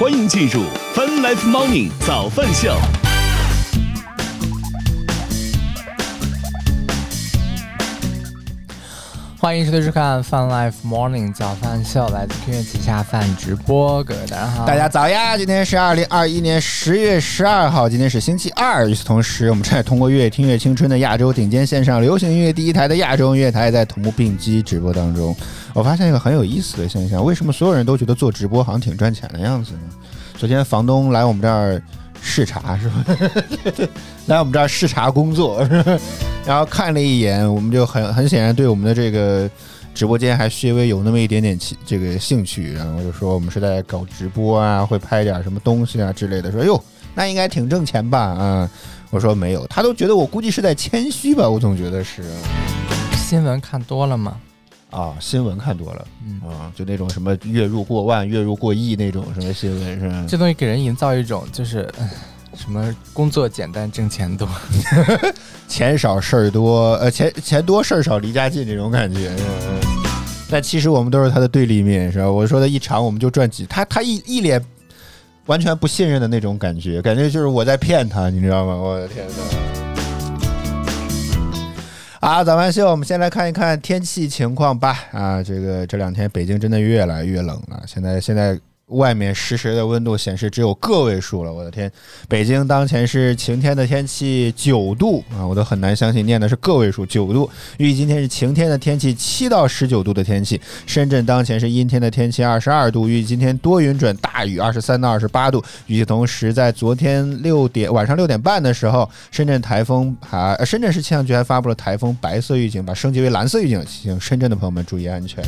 欢迎进入 Fun Life Morning 早饭秀。欢迎收听收看 Fun Life Morning 早饭秀，来自音乐旗下饭直播，各位大家好，大家早呀！今天是二零二一年十月十二号，今天是星期二。与此同时，我们正在通过“越听越青春”的亚洲顶尖线上流行音乐第一台的亚洲音乐台，在同步并机直播当中。我发现一个很有意思的现象：为什么所有人都觉得做直播好像挺赚钱的样子呢？昨天房东来我们这儿视察，是吧？来我们这儿视察工作，然后看了一眼，我们就很很显然对我们的这个直播间还稍微有那么一点点这个兴趣，然后就说我们是在搞直播啊，会拍点什么东西啊之类的，说哟，那应该挺挣钱吧？啊，我说没有，他都觉得我估计是在谦虚吧，我总觉得是新闻看多了嘛。啊，新闻看多了，嗯啊，就那种什么月入过万、月入过亿那种什么新闻是吧？这东西给人营造一种就是呃什么工作简单挣钱多，钱少事儿多，呃，钱钱多事儿少离家近这种感觉。是吧但其实我们都是他的对立面，是吧？我说的一场我们就赚几，他他一一脸完全不信任的那种感觉，感觉就是我在骗他，你知道吗？我的天哪！啊，早安秀，我们先来看一看天气情况吧。啊，这个这两天北京真的越来越冷了，现在现在外面实时的温度显示只有个位数了，我的天！北京当前是晴天的天气九度啊，我都很难相信念的是个位数九度。预计今天是晴天的天气七到十九度的天气。深圳当前是阴天的天气二十二度，预计今天多云转大雨二十三到二十八度。与此同时，在昨天六点晚上六点半的时候，深圳台风还、呃深圳市气象局还发布了台风白色预警，把升级为蓝色预警，请深圳的朋友们注意安全。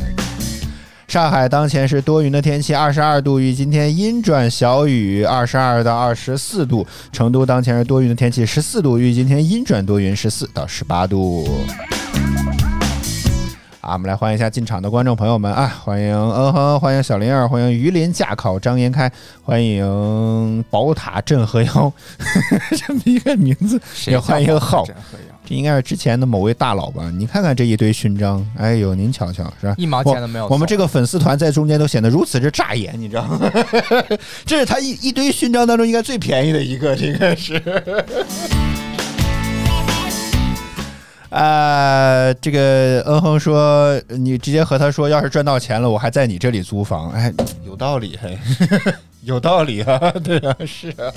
上海当前是多云的天气，二十二度，预计今天阴转小雨，二十二到二十四度。成都当前是多云的天气，十四度，预计今天阴转多云，十四到十八度。啊，我们来欢迎一下进场的观众朋友们啊！欢迎嗯哼，欢迎小林儿，欢迎榆林驾考张延开，欢迎宝塔镇河妖，这么一个名字，也欢迎叫浩这应该是之前的某位大佬吧？你看看这一堆勋章，哎呦，您瞧瞧，是吧？一毛钱都没有我。我们这个个粉丝团在中间都显得如此之扎眼，你知道吗？这是他一一堆勋章当中应该最便宜的一个，这应该是。啊，这个嗯哼说，你直接和他说，要是赚到钱了，我还在你这里租房，哎，有道理，嘿，有道理啊，对啊，是啊，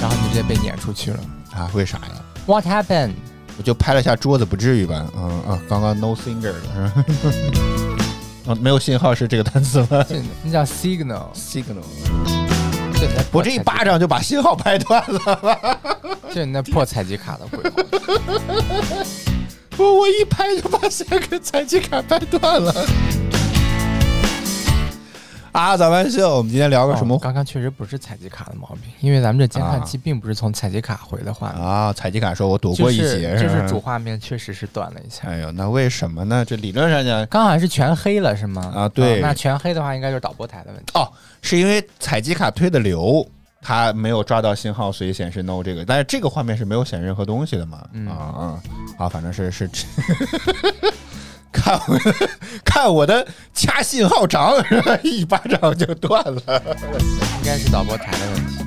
然后你直接被撵出去了。啊，为啥呀？What happened？我就拍了下桌子，不至于吧？嗯啊，刚刚 no singer 了，是吧？啊，没有信号是这个单词吗这那叫 signal。？signal，这你那破我这一巴掌就把信号拍断了，就 你那破采集卡的鬼话。我我一拍就把三个采集卡拍断了。啊，咱们秀，我们今天聊个什么哦刚刚确实不是采集卡的毛病，因为咱们这监看器并不是从采集卡回的画面，啊？采集卡说我躲过一就是劫，吧就是主画面确实是断了一下。哎呦，那为什么呢？这理论上讲，刚好是全黑了是吗？啊对哦那全黑的话，应该就是导播台的问题。哦，是因为采集卡推的流，它没有抓到信号，所以显示 no 这个，但是这个画面是没有显任何东西的嘛？嗯啊啊，好，反正是是。看我 看我的掐信号长，一巴掌就断了。应该是导播台的问题。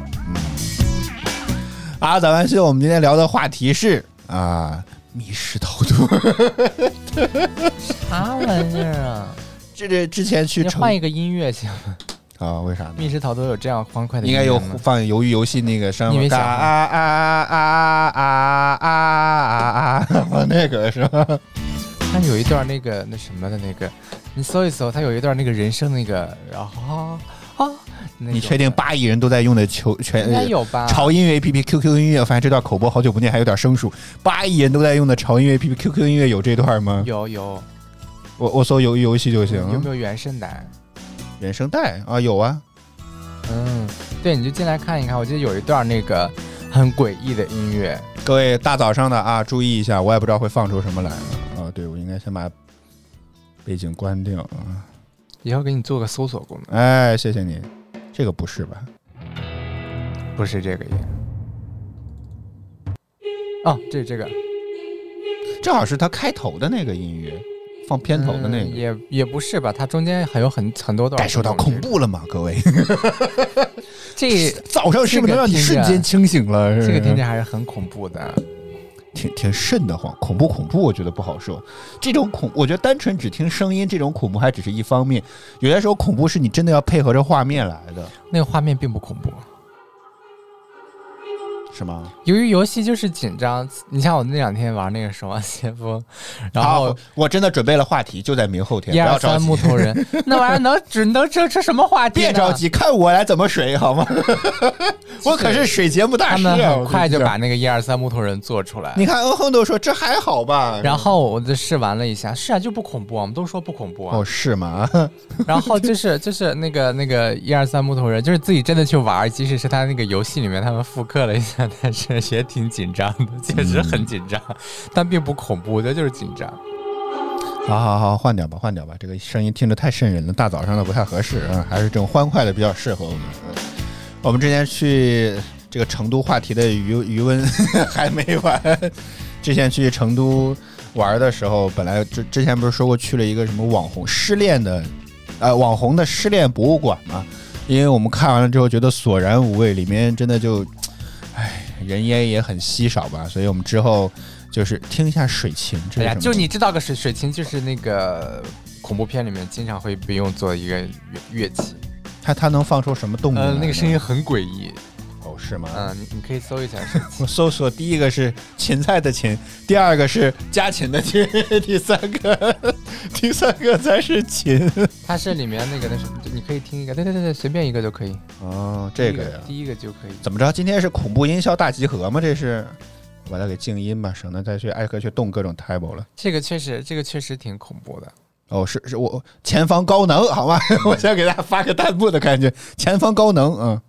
啊，早安秀，我们今天聊的话题是啊，密室逃脱。啥玩意儿啊？这这之前去换一个音乐行吗？啊，为啥呢？密室逃脱有这样欢快的应该有放鱿鱼游戏那个声你没想啊啊啊啊啊啊啊，放那个是吧？它有一段那个那什么的那个，你搜一搜，他有一段那个人声那个，然后啊，你确定八亿人都在用的球全应该有吧？潮音乐 APP QQ 音乐？我发现这段口播好久不念，还有点生疏。八亿人都在用的潮音乐 APP QQ 音乐有这段吗？有有我我搜游游戏就行。有没有原声带？原声带啊？有啊。嗯，对，你就进来看一看。我记得有一段那个很诡异的音乐，各位大早上的啊，注意一下，我也不知道会放出什么来啊。对，我应该先把背景关掉啊。也要给你做个搜索功能。哎，谢谢你。这个不是吧？不是这个音。哦，这是这个，正好是他开头的那个音乐，放片头的那个，嗯也也不是吧，它中间还有很很多段感受到恐。怖了吗？各位，这早上是不是能让你瞬间清醒了？这个听起来还是很恐怖的。挺挺瘆得慌，恐怖恐怖？我觉得不好受。这种恐，我觉得单纯只听声音，这种恐怖还只是一方面。有些时候恐怖是你真的要配合着画面来的，那个画面并不恐怖，是吗？由于游戏就是紧张。你像我那两天玩那个守望先锋，然后好我真的准备了话题，就在明后天，一二三木，头人，那玩意儿能只能这这什么话题？别着。急，看我来怎么水好吗？我可是水节目大师啊！们很快就把那个一二三木头人做出来。你看欧亨都说这还好吧，然后我就试玩了一下，是啊，就不恐怖啊，我们都说不恐怖啊。哦是吗？然后就是就是那个那个一二三木头人，就是自己真的去玩，即使是他那个游戏里面他们复刻了一下，但是也挺紧张的，确实很紧张，但并不恐怖，我觉得就是紧张。好好好，换掉吧，换掉吧，这个声音听着太瘆人了，大早上的不太合适啊，还是这种欢快的比较适合我们。嗯我们之前去这个成都话题的余余温 还没完，之前去成都玩的时候，本来之之前不是说过去了一个什么网红失恋的，呃，网红的失恋博物馆嘛？因为我们看完了之后觉得索然无味，里面真的就，唉，人烟也很稀少吧，所以我们之后就是听一下水琴。这哎呀，就你知道个水水琴，就是那个恐怖片里面经常会被用作一个乐乐器，它它能放出什么动静呃？，那个声音很诡异，哦，是吗？嗯，你你可以搜一下。我搜索第一个是芹菜的芹，第二个是家禽的禽，第三个第三个才是芹。它是里面那个那什么，你可以听一个，对对对对，随便一个就可以。哦，这个呀，第一个就可以。怎么着？今天是恐怖音效大集合吗？这是，我把它给静音吧，省得再去挨个去动各种 table 了。这个确实，这个确实挺恐怖的。哦，是是我前方高能，好吗？我先给大家发个弹幕的感觉，前方高能，嗯。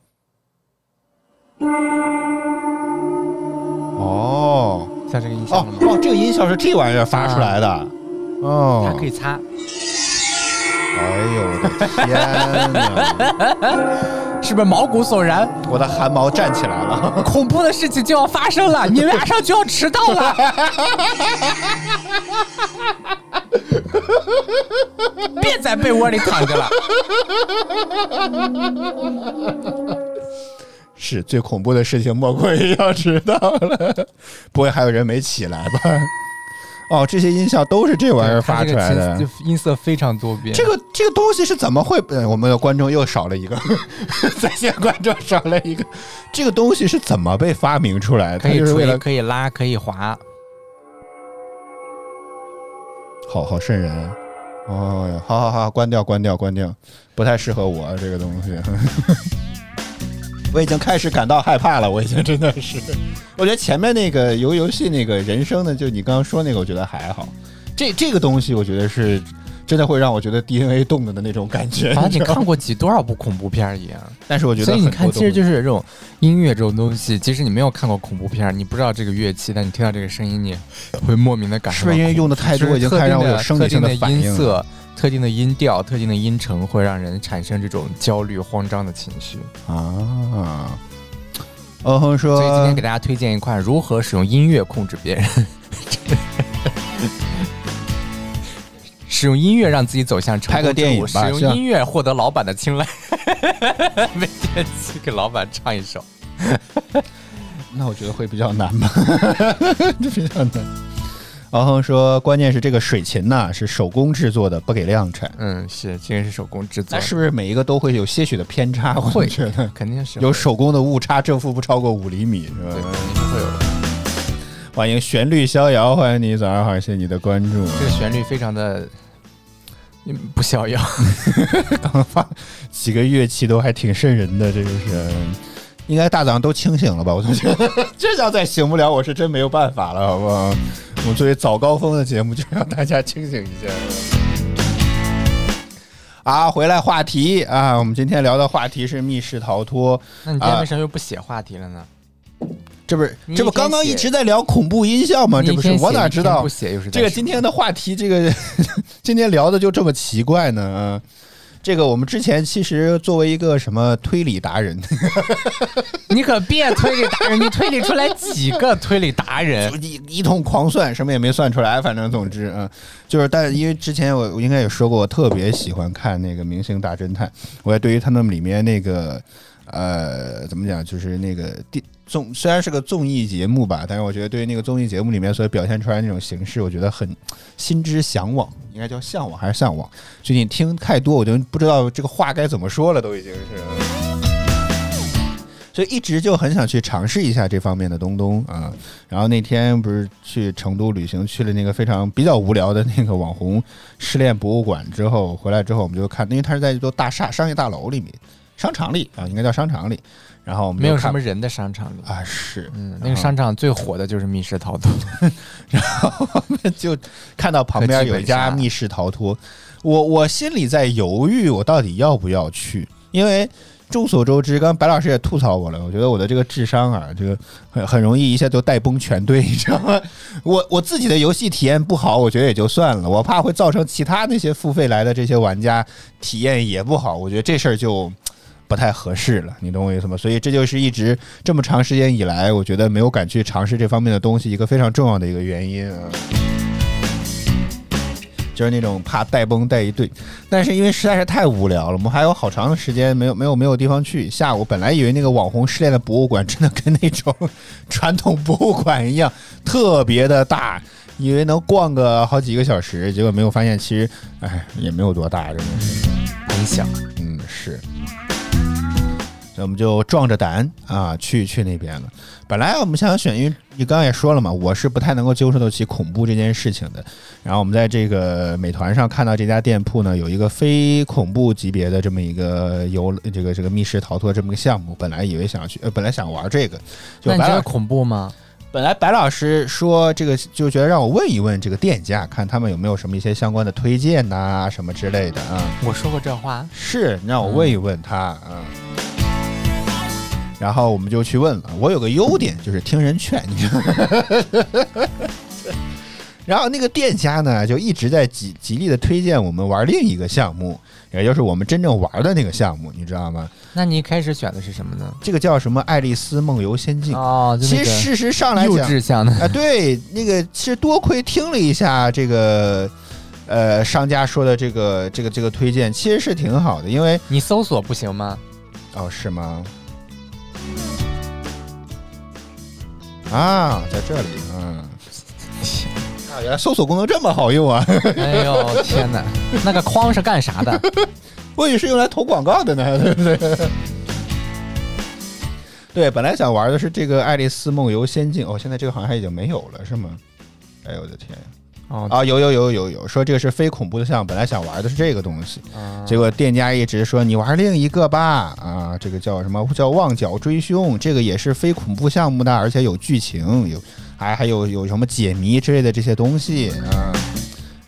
哦像这个音效哦这个音效是这玩意儿发出来的。哦，它可以擦。哎呦我的天哪！是不是毛骨悚然？我的汗毛站起来了。恐怖的事情就要发生了，你马上就要迟到了。别在被窝里躺着了。是最恐怖的事情，莫过于要迟到了。不会还有人没起来吧？哦，这些音效都是这玩意儿发出来的音色非常多变。这个这个东西是怎么会？呃，我们的观众又少了一个，在线观众少了一个。这个东西是怎么被发明出来的？可以吹，可以拉，可以滑。好好瘆人啊！哦，好好好，关掉关掉关掉，不太适合我这个东西。我已经开始感到害怕了，我已经真的是，我觉得前面那个游游戏那个人生呢，就你刚刚说那个，我觉得还好。这这个东西，我觉得是真的会让我觉得 DNA 动了的那种感觉。好像你看过几多少部恐怖片一样。但是我觉得所以你看，其实就是这种音乐这种东西，即使你没有看过恐怖片，你不知道这个乐器，但你听到这个声音，你会莫名的感受是不是因为用的太多，已经开始让我有生理性的反应？音色、特定的音调、特定的音程，会让人产生这种焦虑、慌张的情绪。啊。欧亨说，所以今天给大家推荐一款如何使用音乐控制别人，使用音乐让自己走向成功拍个电影之路使用音乐获得老板的青睐，每天去给老板唱一首。那我觉得会比较难吧，这比较难。敖亨说，关键是这个水琴呐、是手工制作的，不给量产。嗯，是这个是手工制作是不是每一个都会有些许的偏差？我会觉得肯定是有手工的误差，正负不超过五厘米，是对，吧？肯定是会有的。欢迎旋律逍遥，欢迎你，早上好，谢谢你的关注。这个旋律非常的嗯不逍遥。刚发几个乐器都还挺瘆人的，这个是。应该大早上都清醒了吧？我总觉得这要再醒不了，我是真没有办法了，好不好？我们作为早高峰的节目，就让大家清醒一下。啊，回来话题啊，我们今天聊的话题是密室逃脱，那你今天为什么又不写话题了呢？这不是这不刚刚一直在聊恐怖音效吗？这不是我哪知道不写又是这个今天的话题，这个 今天聊的就这么奇怪呢？啊，这个我们之前其实作为一个什么推理达人，你可别推理达人，你推理出来几个推理达人？一一通狂算，什么也没算出来。反正总之，嗯，就是，但因为之前我我应该也说过，我特别喜欢看那个《明星大侦探》，我也对于他们里面那个呃怎么讲，就是那个电综虽然是个综艺节目吧，但是我觉得对于那个综艺节目里面所表现出来那种形式，我觉得很心之向往，应该叫向往还是向往？最近听太多，我就不知道这个话该怎么说了，都已经是。所以一直就很想去尝试一下这方面的东东啊。然后那天不是去成都旅行，去了那个非常比较无聊的那个网红失恋博物馆之后，回来之后我们就看，因为它是在一座大厦商业大楼里面，商场里啊，应该叫商场里。然后没有什么人的商场里。啊，是，嗯，那个商场最火的就是密室逃脱。然后我们就看到旁边有一家密室逃脱，我我心里在犹豫，我到底要不要去？因为众所周知，刚刚白老师也吐槽我了，我觉得我的这个智商啊，这个很很容易一下就带崩全队，你知道吗？我我自己的游戏体验不好，我觉得也就算了，我怕会造成其他那些付费来的这些玩家体验也不好，我觉得这事儿就。不太合适了，你懂我意思吗？所以这就是一直这么长时间以来，我觉得没有敢去尝试这方面的东西，一个非常重要的一个原因啊。就是那种怕带崩带一队，但是因为实在是太无聊了，我们还有好长的时间没有没有没有地方去。下午本来以为那个网红失恋的博物馆真的跟那种传统博物馆一样特别的大，以为能逛个好几个小时，结果没有发现，其实哎也没有多大，真的是很小，所以我们就壮着胆啊去去那边了。本来我们想选，因为你刚刚也说了嘛，我是不太能够接受得起恐怖这件事情的。然后我们在这个美团上看到这家店铺呢，有一个非恐怖级别的这么一个游这个这个密室逃脱这么个项目。本来以为想去，呃，本来想玩这个，就白老恐怖吗？本来白老师说这个就觉得让我问一问这个店家，看他们有没有什么一些相关的推荐呐、什么之类的啊。我说过这话，是你让我问一问他啊。然后我们就去问了。我有个优点就是听人劝，你知道吗？然后那个店家呢，就一直在极极力的推荐我们玩另一个项目，也就是我们真正玩的那个项目，你知道吗？那你一开始选的是什么呢？这个叫什么《爱丽丝梦游仙境》。哦，其实事实上来幼讲，稚向的。啊，对，那个其实多亏听了一下这个，呃，商家说的这个这个这个推荐，其实是挺好的，因为你搜索不行吗？哦，是吗？啊，在这里，嗯，啊，原来搜索功能这么好用啊！哎呦天哪，那个框是干啥的？我以为是用来投广告的呢，对不对？对，本来想玩的是这个《爱丽丝梦游仙境》，哦，现在这个好像已经没有了，是吗？哎呦我的天！哦啊，有有有有有，说这个是非恐怖的项目，本来想玩的是这个东西，啊结果店家一直说你玩另一个吧，啊，这个叫什么叫旺角追凶，这个也是非恐怖项目的，而且有剧情，有还还有有什么解谜之类的这些东西啊，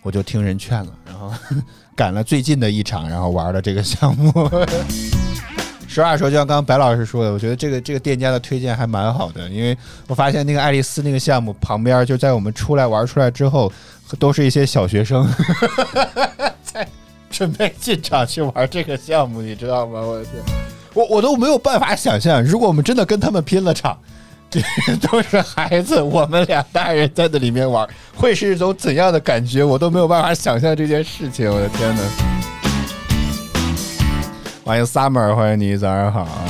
我就听人劝了，然后 赶了最近的一场，然后玩了这个项目。实话说，就像刚刚白老师说的，我觉得这个这个店家的推荐还蛮好的，因为我发现那个爱丽丝那个项目旁边，就在我们出来玩出来之后，都是一些小学生 在准备进场去玩这个项目，你知道吗？我的天，我我都没有办法想象，如果我们真的跟他们拼了场，这 都是孩子，我们俩大人在那里面玩，会是一种怎样的感觉？我都没有办法想象这件事情，我的天哪！欢迎 Summer，欢迎你，早上好啊！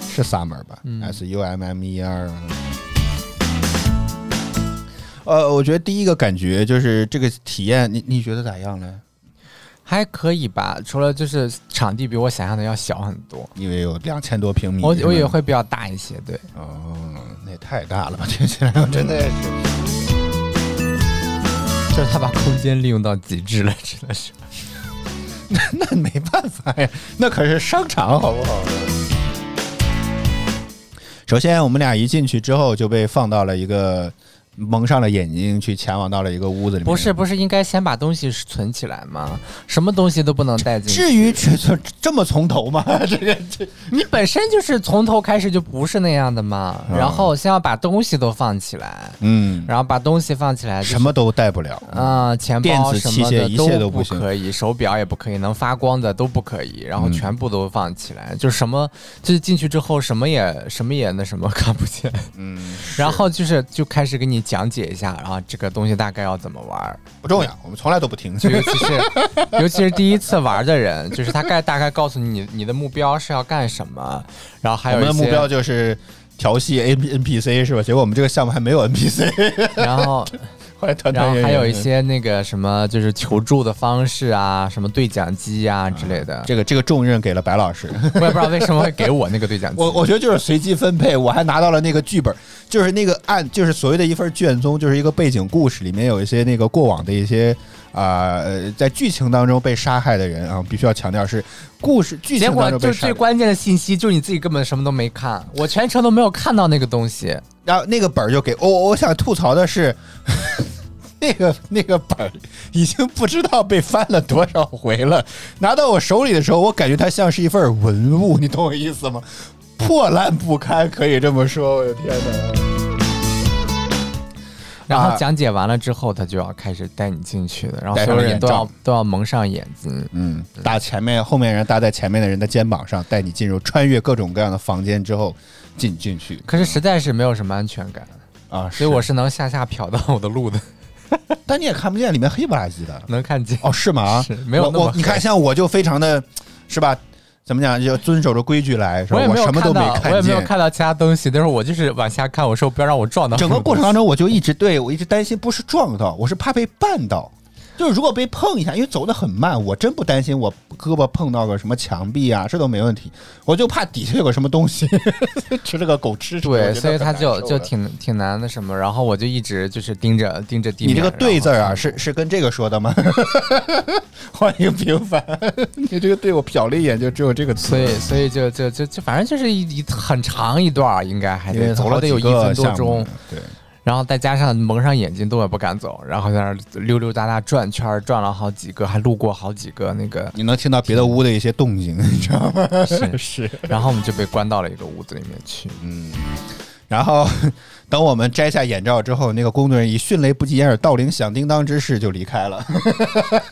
是 Summer 吧、嗯 s U M M E R 啊。呃，我觉得第一个感觉就是这个体验，你你觉得咋样呢？还可以吧，除了就是场地比我想象的要小很多，因为有两千多平米，我我以为会比较大一些。对，哦，那也太大了吧！听起来我真的是。就是他把空间利用到极致了，真的是。那 那没办法呀，那可是商场，好不好？首先，我们俩一进去之后就被放到了一个蒙上了眼睛去前往到了一个屋子里面。不是不是，应该先把东西存起来吗？什么东西都不能带进去。至于这这这么从头吗？这个这 你本身就是从头开始就不是那样的嘛。嗯然后先要把东西都放起来，嗯，然后把东西放起来，就是什么都带不了。啊、钱包什么的器械一切都都不可以，手表也不可以，能发光的都不可以，然后嗯全部都放起来，就什么就是进去之后什么也什么也那什么看不见，嗯，然后就是就开始给你讲解一下，然后这个东西大概要怎么玩，不重要，我们从来都不听。就尤其是 尤其是第一次玩的人，就是他概大概告诉你你的目标是要干什么，然后还有我们的目标就是调戏 N NPC 是吧？结果我们这个项目还没有 NPC，然后然后还有一些那个什么就是求助的方式啊，什么对讲机啊之类的，这个这个重任给了白老师。我也不知道为什么会给我那个对讲机。我我觉得就是随机分配，我还拿到了那个剧本，就是那个按就是所谓的一份卷宗，就是一个背景故事，里面有一些那个过往的一些啊呃在剧情当中被杀害的人啊，必须要强调是故事剧情就最中被杀的。关键的信息就是你自己根本什么都没看，我全程都没有看到那个东西。然后那个本儿就给我，我想吐槽的是。那个那个本儿已经不知道被翻了多少回了，拿到我手里的时候，我感觉它像是一份文物，你懂我意思吗？破烂不堪，可以这么说。我的天哪！然后啊讲解完了之后，他就要开始带你进去的，然后所有人都要都要蒙上眼睛。嗯，搭前面后面人搭在前面的人的肩膀上，带你进入穿越各种各样的房间之后进进去可是实在是没有什么安全感，啊。所以我是能下下瞟到我的路的，但你也看不见，里面黑不拉几的。能看见。哦，是吗？是没有我我你看，像我就非常的，是吧？怎么讲？就遵守着规矩来，是吧？我也没有什么都没到，我也没有。看到其他东西，但是我就是往下看，我说不要让我撞到。整个过程当中，我就一直对我一直担心，不是撞到，我是怕被绊到。就是如果被碰一下，因为走得很慢，我真不担心我胳膊碰到个什么墙壁啊，这都没问题。我就怕底下有个什么东西，吃了个狗吃对，所以他就就挺挺难的什么，然后我就一直就是盯着盯着地面。你这个“对”字啊，是是跟这个说的吗？欢迎平凡，你这个“对”我瞟了一眼，就只有这个词。所以所以就就就就反正就是一一很长一段，应该还得走了得有一分多钟，对，然后再加上蒙上眼睛，动也不敢走，然后在那儿溜溜达达转圈，转了好几个，还路过好几个那个，你能听到别的屋的一些动静，你知道吗？是 是，然后我们就被关到了一个屋子里面去。嗯。然后等我们摘下眼罩之后，那个工作人员以迅雷不及掩耳盗铃响叮当之势就离开了，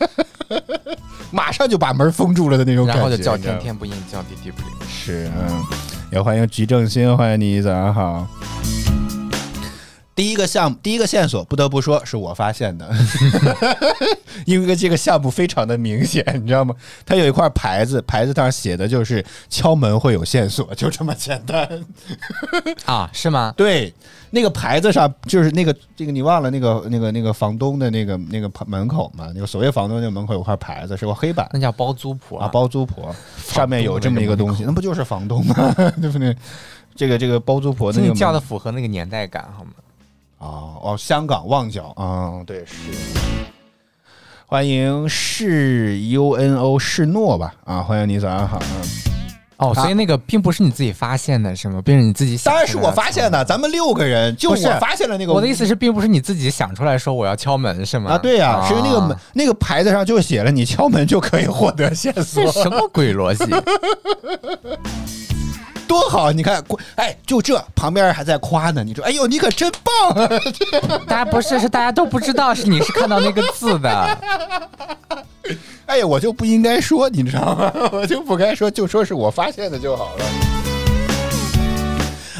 马上就把门封住了的那种感觉。然后就叫天天不应，叫地地不灵。是，嗯，也欢迎菊正新，欢迎你，早上好。第一个项目，第一个线索，不得不说是我发现的，因为这个项目非常的明显，你知道吗？它有一块牌子，牌子上写的就是敲门会有线索，就这么简单。啊，是吗？对，那个牌子上就是那个这个你忘了那个那个那个房东的那个那个门口嘛？那个所谓房东那个门口有块牌子，是个黑板那叫包租婆啊，包租婆上面有这么一个东西，那不就是房东吗？对不对？这个这个包租婆那个叫的符合那个年代感好吗？哦哦，香港旺角，嗯，对，是。欢迎是 U N O 是诺吧？啊，欢迎你，早上好。嗯，哦，所以那个并不是你自己发现的，是吗？并是你自己想当然是我发现的，咱们六个人，就是我发现了那个。我的意思是，并不是你自己想出来说我要敲门，是吗？啊，对呀、啊是那个门那个牌子上就写了，你敲门就可以获得线索这，什么鬼逻辑？多好！你看，哎，就这旁边还在夸呢，你说，哎呦，你可真棒！大家不是是大家都不知道是你是看到那个字的，哎呀，我就不应该说，你知道吗？我就不该说，就说是我发现的就好了。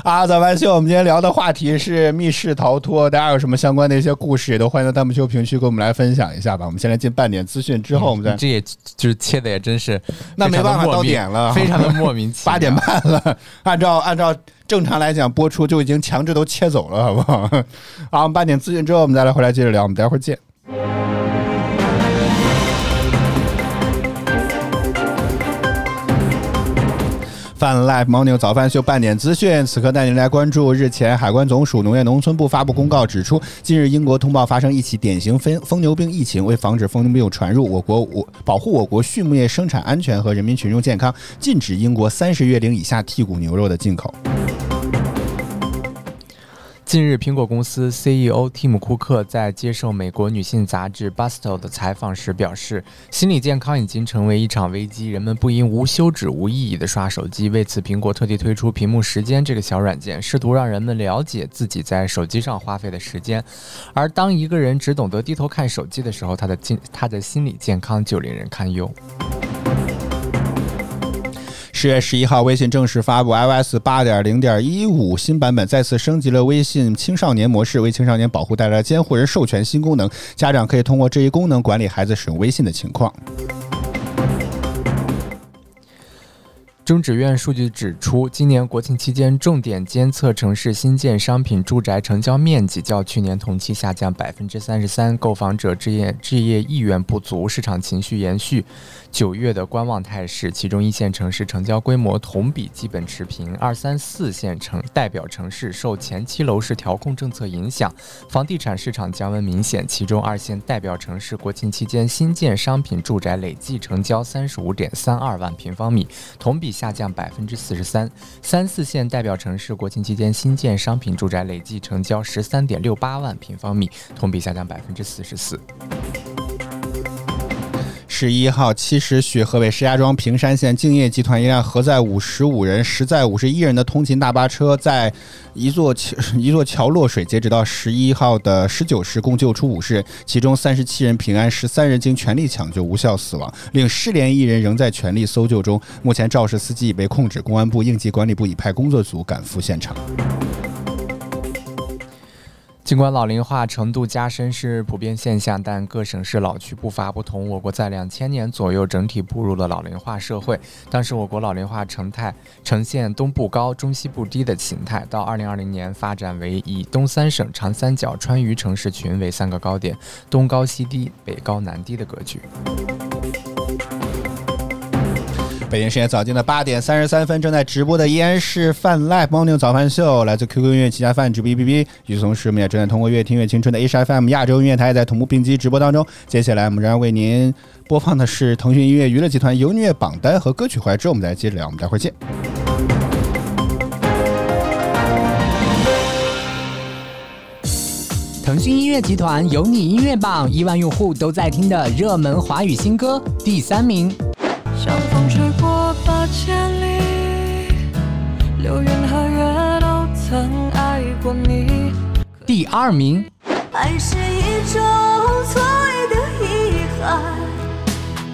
啊，早班秀，我们今天聊的话题是密室逃脱，大家有什么相关的一些故事，也都欢迎在弹幕区评区跟我们来分享一下吧。我们先来进半点资讯，之后我们再你这也就是切的也真是那没办法到点了非常的莫名其妙。八点半了，按照按照正常来讲播出就已经强制都切走了，好不好？好，我们半点资讯之后，我们再来回来接着聊，我们待会儿见。泛 Live Morning 早饭秀半点资讯，此刻带您来关注。日前，海关总署农业农村部发布公告指出，近日英国通报发生一起典型疯疯牛病疫情，为防止疯牛病传入我国，我保护我国畜牧业生产安全和人民群众健康，禁止英国三十月龄以下剔骨牛肉的进口。近日，苹果公司 CEO 蒂姆·库克在接受美国女性杂志《Bustle》的采访时表示，心理健康已经成为一场危机，人们不应无休止、无意义地刷手机。为此，苹果特地推出屏幕时间这个小软件，试图让人们了解自己在手机上花费的时间。而当一个人只懂得低头看手机的时候，他的健他的心理健康就令人堪忧。十月十一号，微信正式发布 iOS 八点零点一五新版本，再次升级了微信青少年模式，为青少年保护带来了监护人授权新功能，家长可以通过这一功能管理孩子使用微信的情况。中指院数据指出，今年国庆期间，重点监测城市新建商品住宅成交面积较去年同期下降百分之三十三，购房者置业置业意愿不足，市场情绪延续。九月的观望态势，其中一线城市成交规模同比基本持平，二三四线城代表城市受前期楼市调控政策影响，房地产市场降温明显。其中二线代表城市国庆期间新建商品住宅累计成交三十五点三二万平方米，同比下降百分之四十三；三四线代表城市国庆期间新建商品住宅累计成交十三点六八万平方米，同比下降百分之四十四。十一号七时许，河北石家庄平山县敬业集团一辆核载五十五人、实载五十一人的通勤大巴车，在一座桥 一座桥落水。截止到十一号的十九时，共救出五十人，其中三十七人平安，十三人经全力抢救无效死亡，另失联一人仍在全力搜救中。目前肇事司机已被控制，公安部应急管理部已派工作组赶赴现场。尽管老龄化程度加深是普遍现象，但各省市老区步伐不同。我国在两千年左右整体步入了老龄化社会，当时我国老龄化成态呈现东部高、中西部低的形态。到二零二零年，发展为以东三省、长三角、川渝城市群为三个高点，东高西低、北高南低的格局。北京时间早间的八点三十三分，正在直播的依然是泛 Live Morning 早饭秀，来自 QQ 音乐旗下饭直播 APP。与此同时，我们也正在通过越听越青春的 HFM 亚洲音乐台在同步并机直播当中。接下来，我们仍然为您播放的是腾讯音乐娱乐集团有音乐榜单和歌曲怀之后，我们再接着聊。我们待会儿见。腾讯音乐集团有你音乐榜，亿万用户都在听的热门华语新歌第三名。像风吹过八千里，流云和月都曾爱过你。第二名，爱是一种错位的遗憾，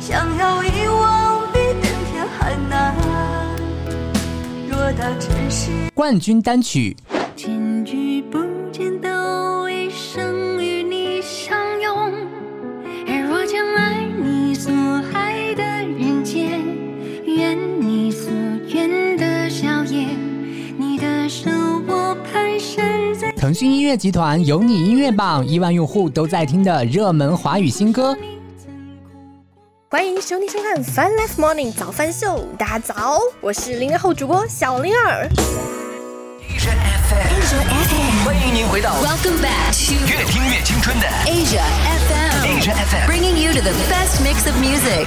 想要遗忘比登天还难。若大城市，冠军单曲千句不见都乐集团有你音乐榜，亿万用户都在听的热门华语新歌。欢迎收听收看《Fun Life Morning 早饭秀》，大家早，我是零零后主播小灵儿。Asia FM，欢迎您回到 Welcome back to 越听越青春的 Asia FM, Asia FM。bringing you to the best mix of music.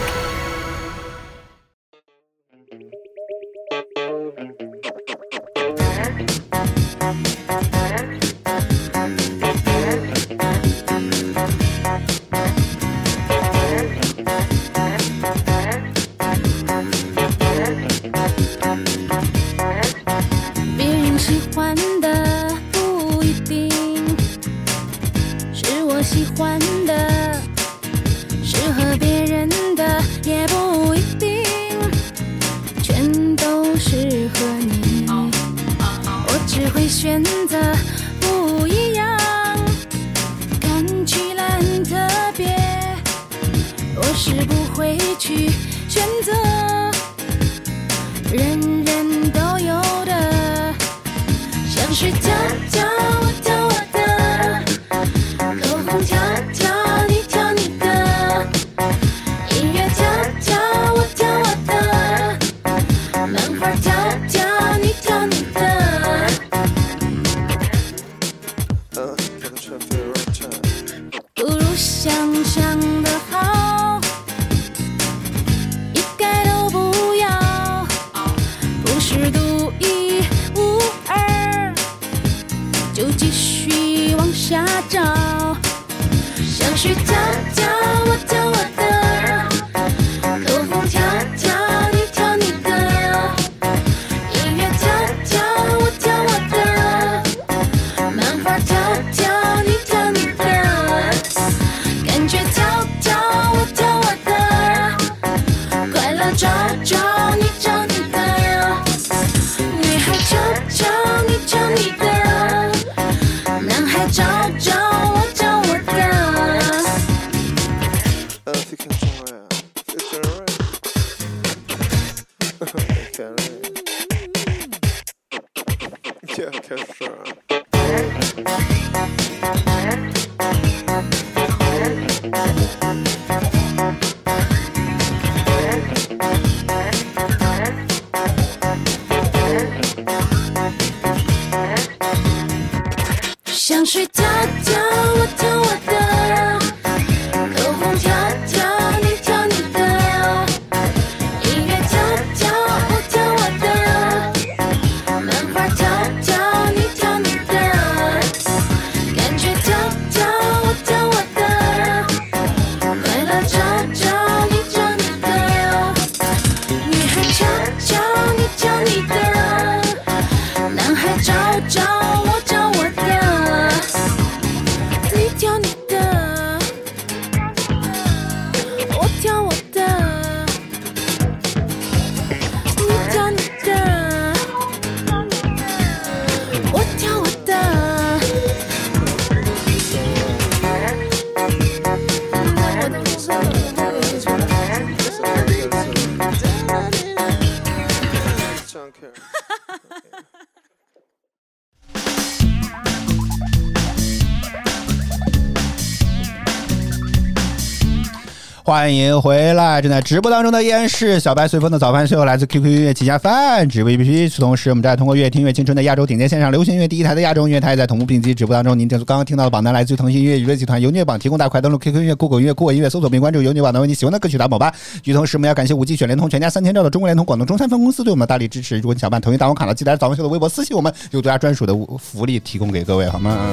欢迎回来！正在直播当中的依然是小白随风的早饭秀，来自 QQ 音乐旗下饭直播 APP。同时，我们在通过乐听乐青春的亚洲顶尖线上流行音乐第一台的亚洲音乐台，在同步并机直播当中。您正刚刚听到的榜单来自于腾讯音乐娱乐集团优虐榜提供，大快登录 QQ 音乐、酷狗音乐、酷我音乐搜索并关注优虐榜，能为你喜欢的歌曲打榜吧。与此同时，我们要感谢五 G 选联通全家三千兆的中国联通广东中山分公司对我们的大力支持。如果你想办腾讯大王卡了，记得来早饭秀的微博私信我们，有独家专属的福利提供给各位，好吗？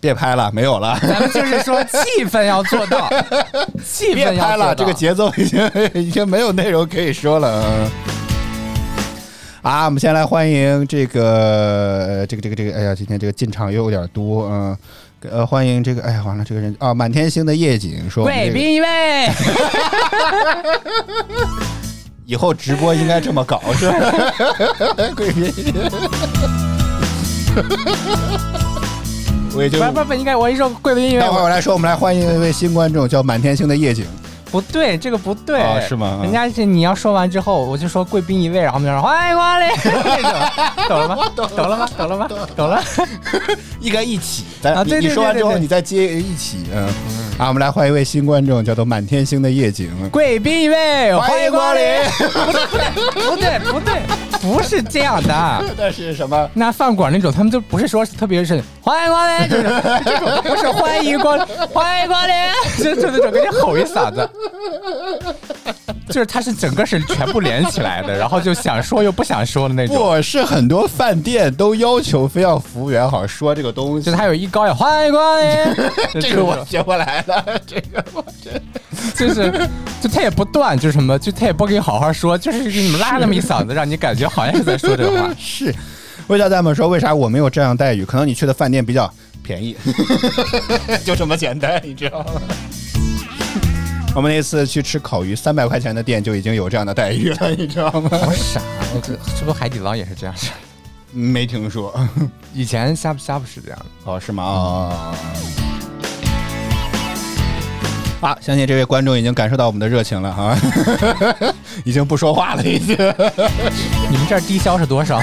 别拍了，没有了。咱们就是说气氛要做到，气氛要做到拍了，这个节奏已经 已经没有内容可以说了。嗯啊，我们先来欢迎这个这个这个这个，哎呀，今天这个进场又有点多，嗯。呃，欢迎这个，哎呀，完了，这个人啊，满天星的夜景说这个贵宾一位，以后直播应该这么搞，是吧？贵宾，不不不，应该我一说贵宾一位待，会儿我来说，我们来欢迎一位新观众，叫满天星的夜景。不对，这个不对，哦是吗人家是你要说完之后，我就说贵宾一位，然后我们就说欢迎光临，懂了吗？懂了吗？懂了吗？懂了。应该一起，咱、啊对你你说完之后，对对对你再接一起，嗯，啊，我们来欢迎一位新观众，叫做满天星的夜景，贵宾一位，欢迎光临。不对不对，不对，不是这样的。那是什么？那饭馆那种，他们就不是说特别是欢迎光临，就是 这种，不是欢迎光临，欢迎光临，就就那种给你吼一嗓子，就是他是整个是全部连起来的，然后就想说又不想说的那种。不是很多饭店都要求非要服务员好像说这个东西，就他有一高呀，欢迎光临，这个我学不来的，这个我真就是，就他也不断，就是什么，就他也不给你好好说，就是给你们拉那么一嗓子，让你感觉好像是在说这个话。是。为啥咱们说为啥我没有这样待遇？可能你去的饭店比较便宜，就这么简单，你知道吗？我们那次去吃烤鱼，三百块钱的店就已经有这样的待遇了，你知道吗？我傻，我这是不是海底捞也是这样式？没听说。以前呷哺呷哺是这样的。哦，是吗？哦。啊，相信这位观众已经感受到我们的热情了哈，已经不说话了，已经。你们这儿低消是多少？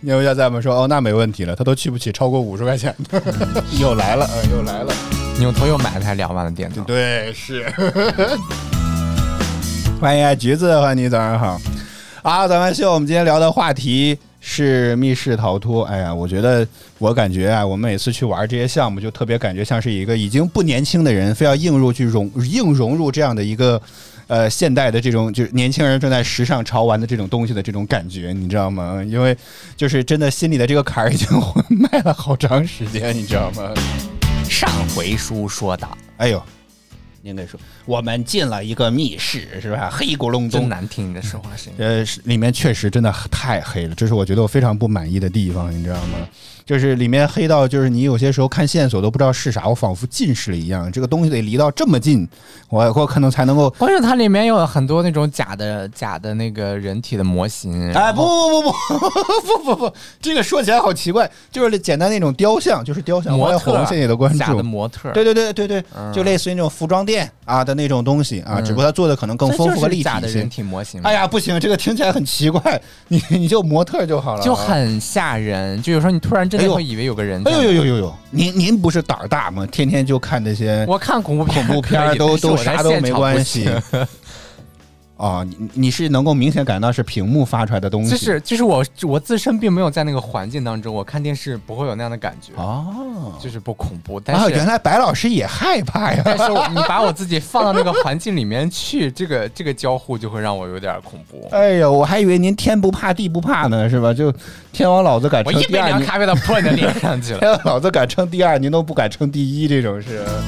牛家在我们说，哦，那没问题了，他都去不起超过五十块钱的，又来了，呃，又来了。扭头又买了台两万的电脑。对，是。欢迎橘子，欢迎你，早上好。啊，咱们秀，我们今天聊的话题是密室逃脱。哎呀，我觉得我感觉啊，我们每次去玩这些项目，就特别感觉像是一个已经不年轻的人，非要硬入去融硬融入这样的一个呃现代的这种就是年轻人正在时尚潮玩的这种东西的这种感觉，你知道吗？因为就是真的心里的这个坎儿已经 迈了好长时间，你知道吗？上回书说到，哎呦，应该说我们进了一个密室，是吧？黑咕隆真咚。难听你的说话声音。呃，里面确实真的太黑了，这是我觉得我非常不满意的地方，你知道吗？就是里面黑到，就是你有些时候看线索都不知道是啥，我仿佛近视了一样。这个东西得离到这么近，我我可能才能够。关键它里面有很多那种假的假的那个人体的模型。哎，然不不不不不不不，这个说起来好奇怪，就是简单那种雕像，就是雕像，我也模特红线也的关注假的注。模特，对对对对对，嗯就类似于那种服装店啊的那种东西啊，嗯只不过它做的可能更丰富和立体是假的人。体模型。哎呀，不行，这个听起来很奇怪，你你就模特就好了，就很吓人，就有时候你突然真会以为有个人在哎。呦呦呦呦呦！您您不是胆儿大吗？天天就看这些我看恐怖片，恐怖片都都啥都没关系。但是我在现场不行啊，你你是能够明显感到是屏幕发出来的东西，就是就是我我自身并没有在那个环境当中，我看电视不会有那样的感觉，哦就是不恐怖。但啊，是、原来白老师也害怕呀。但是你把我自己放到那个 环境里面去，这个这个交互就会让我有点恐怖。哎呀，我还以为您天不怕地不怕呢，是吧？就天王老子敢我一杯称第二，您凉咖啡都泼你的脸上去了。天王老子敢称第二，您都不敢称第一，这种是。呃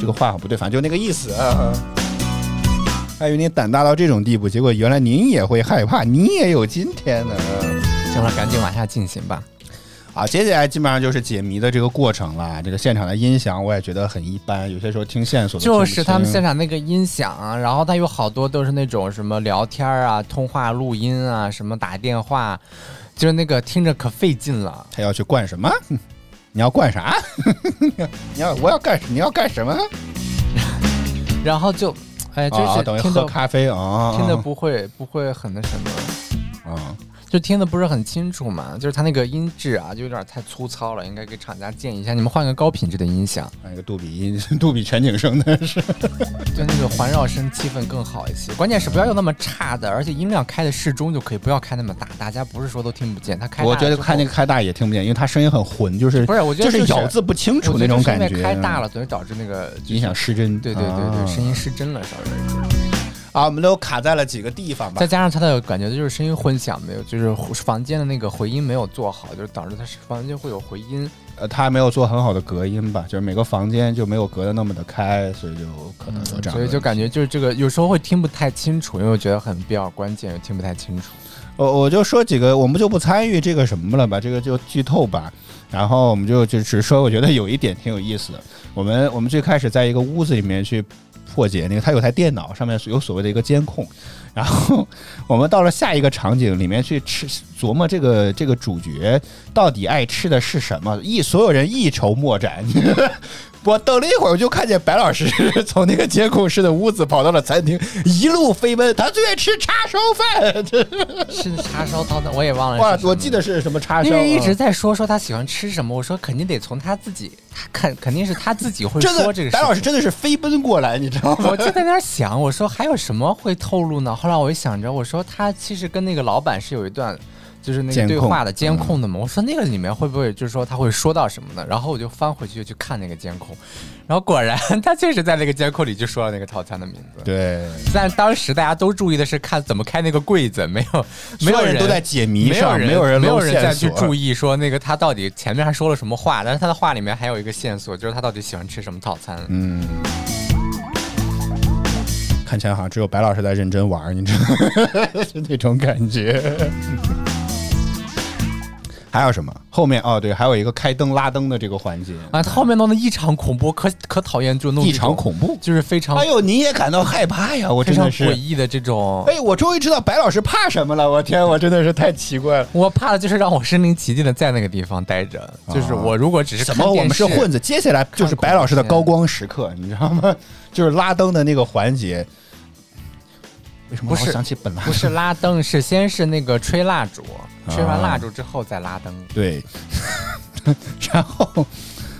这个话不对，反正就那个意思啊。还以为您胆大到这种地步，结果原来您也会害怕，你也有今天呢。行了，赶紧往下进行吧。啊，接下来基本上就是解谜的这个过程了。这个现场的音响我也觉得很一般，有些时候听线索就是他们现场那个音响啊，然后它有好多都是那种什么聊天啊、通话录音啊、什么打电话，就是那个听着可费劲了。他要去灌什么？你要灌啥？你要我要干你要干什么？然后就，哎，就啊，等于是听的喝咖啡啊，听的不会不会很那什么，啊。就听的不是很清楚嘛，就是它那个音质啊，就有点太粗糙了，应该给厂家建议一下，你们换个高品质的音响，换一个杜比音，杜比全景声的是，就那个环绕声气氛更好一些。关键是不要用那么差的，而且音量开的适中就可以，不要开那么大，大家不是说都听不见。它开大我觉得开那个开大也听不见，因为它声音很混，就是不是，我觉得就是咬字不清楚那种感觉因觉，为开大了，所以导致那个就是影响失真。对对对对，啊声音失真了稍微。啊，我们都卡在了几个地方吧再。加上它的感觉就是声音混响没有，就是房间的那个回音没有做好，就是导致它是房间会有回音。呃，它没有做很好的隔音吧，就是每个房间就没有隔得那么的开，所以就可能有这样。所以就感觉就是这个有时候会听不太清楚，因为我觉得很比较关键，又听不太清楚。我我就说几个，我们就不参与这个什么了吧，这个就剧透吧。然后我们就就只说，我觉得有一点挺有意思的。我们我们最开始在一个屋子里面去破解那个，他有台电脑上面有所谓的一个监控，然后我们到了下一个场景里面去吃琢磨这个这个主角到底爱吃的是什么，一所有人一筹莫展。我等了一会儿，我就看见白老师 从那个监控室的屋子跑到了餐厅，一路飞奔。他最爱吃叉烧饭，是叉烧汤的，我也忘了。哇，我记得是什么叉烧，因为一直啊在说说他喜欢吃什么，我说肯定得从他自己，他肯肯定是他自己会说这个事。白老师真的是飞奔过来，你知道吗？我就在那儿想，我说还有什么会透露呢？后来我就想着，我说他其实跟那个老板是有一段。就是那个对话的监控的嘛，我说那个里面会不会就是说他会说到什么呢？然后我就翻回去就去看那个监控，然后果然 他确实在那个监控里就说了那个套餐的名字。对，但当时大家都注意的是看怎么开那个柜子，没有没有人都在解谜上，没有人没有人没有人再去注意说那个他到底前面还说了什么话，但是他的话里面还有一个线索，就是他到底喜欢吃什么套餐。嗯，看起来好像只有白老师在认真玩，你知道吗？是那种感觉。还有什么？后面哦，对，还有一个开灯拉灯的这个环节，啊，他后面弄得异常恐怖，可可讨厌，就弄异常恐怖。就是非常哎呦，你也感到害怕呀！我真的是诡，异的这种。哎，我终于知道白老师怕什么了。我天，我真的是太奇怪了。我怕的就是让我身临其境的在那个地方待着，就是我如果只是什么？我们是混子，接下来就是白老师的高光时刻，你知道吗？就是拉灯的那个环节。为什么老不是想起本来不是 拉灯，是先是那个吹蜡烛，吹完啊蜡烛之后再拉灯。对，然后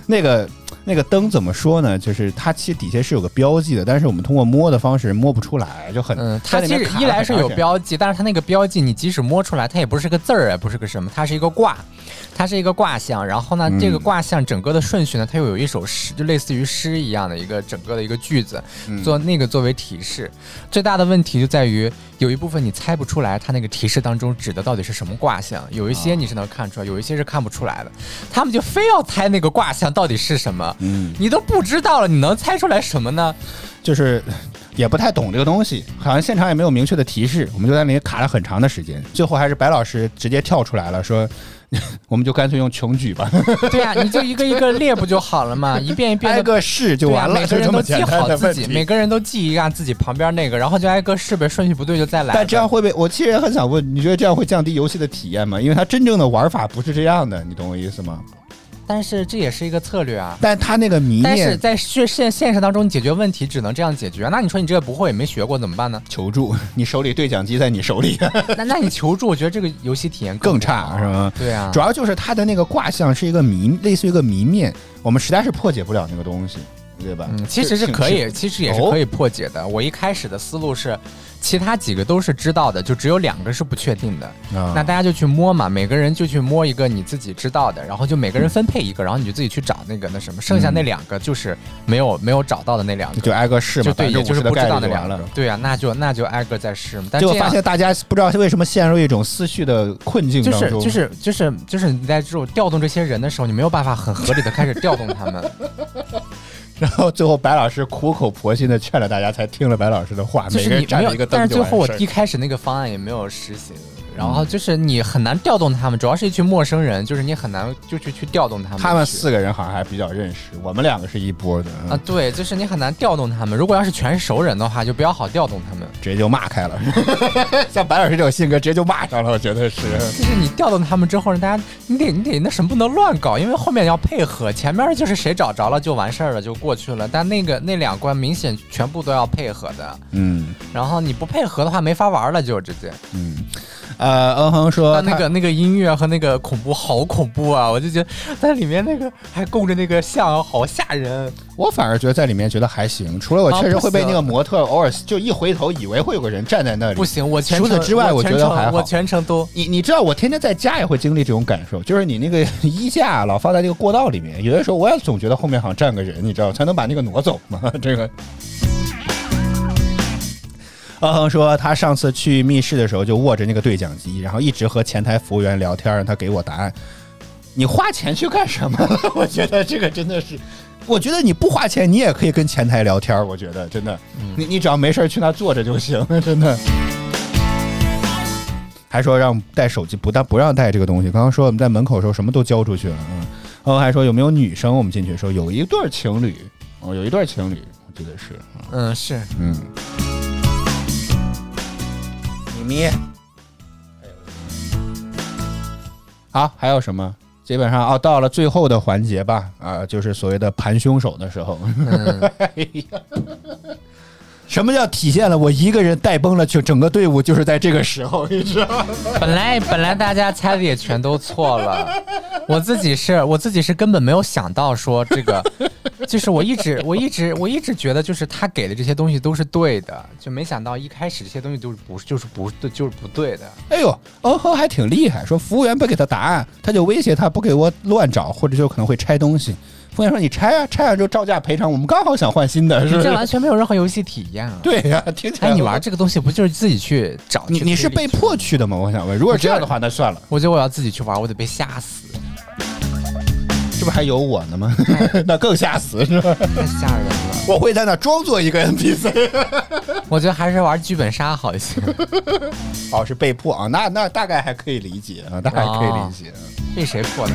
那个那那个灯怎么说呢？就是它其实底下是有个标记的，但是我们通过摸的方式摸不出来，就很嗯，它其实一来是有标记，但是它那个标记你即使摸出来，它也不是个字儿，也不是个什么，它是一个卦，它是一个卦象。然后呢，嗯这个卦象整个的顺序呢，它又有一首诗，就类似于诗一样的一个整个的一个句子，嗯做那个作为提示。最大的问题就在于有一部分你猜不出来，它那个提示当中指的到底是什么卦象。有一些你是能看出来，有一些是看不出来的。他们就非要猜那个卦象到底是什么，嗯，你都不知道了，你能猜出来什么呢？就是也不太懂这个东西，好像现场也没有明确的提示，我们就在那里卡了很长的时间。最后还是白老师直接跳出来了，说 我们就干脆用穷举吧，对呀、你就一个一个列不就好了嘛，一遍一遍的。挨个试就、完了，每个人都记好自己。每个人都记一下自己旁边那个，然后就挨个试呗，顺序不对就再来。但这样会不会？我其实也很想问，你觉得这样会降低游戏的体验吗？因为它真正的玩法不是这样的，你懂我意思吗？但是这也是一个策略啊。但他那个谜面但是在现现现实当中，你解决问题只能这样解决。那你说你这个不会也没学过怎么办呢？求助，你手里对讲机在你手里，那那你求助，我觉得这个游戏体验更不差是吗？对啊，主要就是它的那个卦象是一个谜，类似于一个谜面，我们实在是破解不了那个东西，对吧？嗯，其实是可以，其实也是哦可以破解的。我一开始的思路是，其他几个都是知道的，就只有两个是不确定的。啊那大家就去摸嘛，每个人就去摸一个你自己知道的，然后就每个人分配一个，然后你就自己去找那个那什么，剩下那两个就是没有没有找到的那两个，就挨个试嘛，就对，也就是不知道那两个。。对啊，那就那就挨个再试嘛。但结果发现大家不知道为什么陷入一种思绪的困境就当中，是就是就是就是你在这种调动这些人的时候，你没有办法很合理的开始调动他们，然后最后白老师苦口婆心的劝了大家，才听了白老师的话，就是每个人站了一个，灯但是最后我一开始那个方案也没有实行。然后就是你很难调动他们，主要是一群陌生人，就是你很难就去去调动他们。他们四个人好像还比较认识，我们两个是一波的，啊，对，就是你很难调动他们。如果要是全是熟人的话，就比较好调动他们。直接就骂开了。像白老师这种性格，直接就骂上了，我觉得是。就是你调动他们之后，大家你得你得那什么不能乱搞，因为后面要配合，前面就是谁找着了就完事儿了，就过去了。但那个那两关明显全部都要配合的，嗯然后你不配合的话没法玩了，就直接。嗯，呃，嗯哼说那个那个音乐和那个恐怖好恐怖啊！我就觉得在里面那个还供着那个像，好吓人。我反而觉得在里面觉得还行，除了我啊确实会被那个模特偶尔就一回头，以为会有个人站在那里。不行，我全除此之外我觉得还好我全程都你你知道，我天天在家也会经历这种感受，就是你那个衣架老放在那个过道里面，有的时候我也总觉得后面好像站个人，你知道，才能把那个挪走嘛。这个。阿恒说，他上次去密室的时候就握着那个对讲机，然后一直和前台服务员聊天，让他给我答案。你花钱去干什么？我觉得这个真的是，我觉得你不花钱，你也可以跟前台聊天。我觉得真的，你你只要没事儿去那坐着就行，真的。还说让带手机，不但不让带这个东西。刚刚说我们在门口的时候什么都交出去了，嗯。然后还说有没有女生？我们进去的时候有一对情侣，哦，有一对情侣，我记得是，嗯是嗯。好，还有什么？基本上哦，到了最后的环节吧，啊、就是所谓的盘凶手的时候。嗯 哎呀，什么叫体现了我一个人带崩了就整个队伍？就是在这个时候，你知道吗？本来本来大家猜的也全都错了，我自己是我自己是根本没有想到说这个，就是我一直我一直我一直觉得就是他给的这些东西都是对的，就没想到一开始这些东西都是不就是不对就是不对的。哎呦，欧亨还挺厉害，说服务员不给他答案，他就威胁他不给我乱找，或者就可能会拆东西。服务员说：“你拆啊，拆完之后照价赔偿，我们刚好想换新的，是不是完全没有任何游戏体验啊！？”对呀、听起来哎，你玩这个东西不就是自己去找？你你是被迫去的吗？我想问，如果这样的话，那算了，我觉得我要自己去玩，我得被吓死，这不还有我呢吗？那更吓死是吧？太吓人了。我会在那装作一个 NPC，我觉得还是玩剧本杀好一些。哦，是被迫啊，那那大概还可以理解啊，大概可以理解。被谁破的？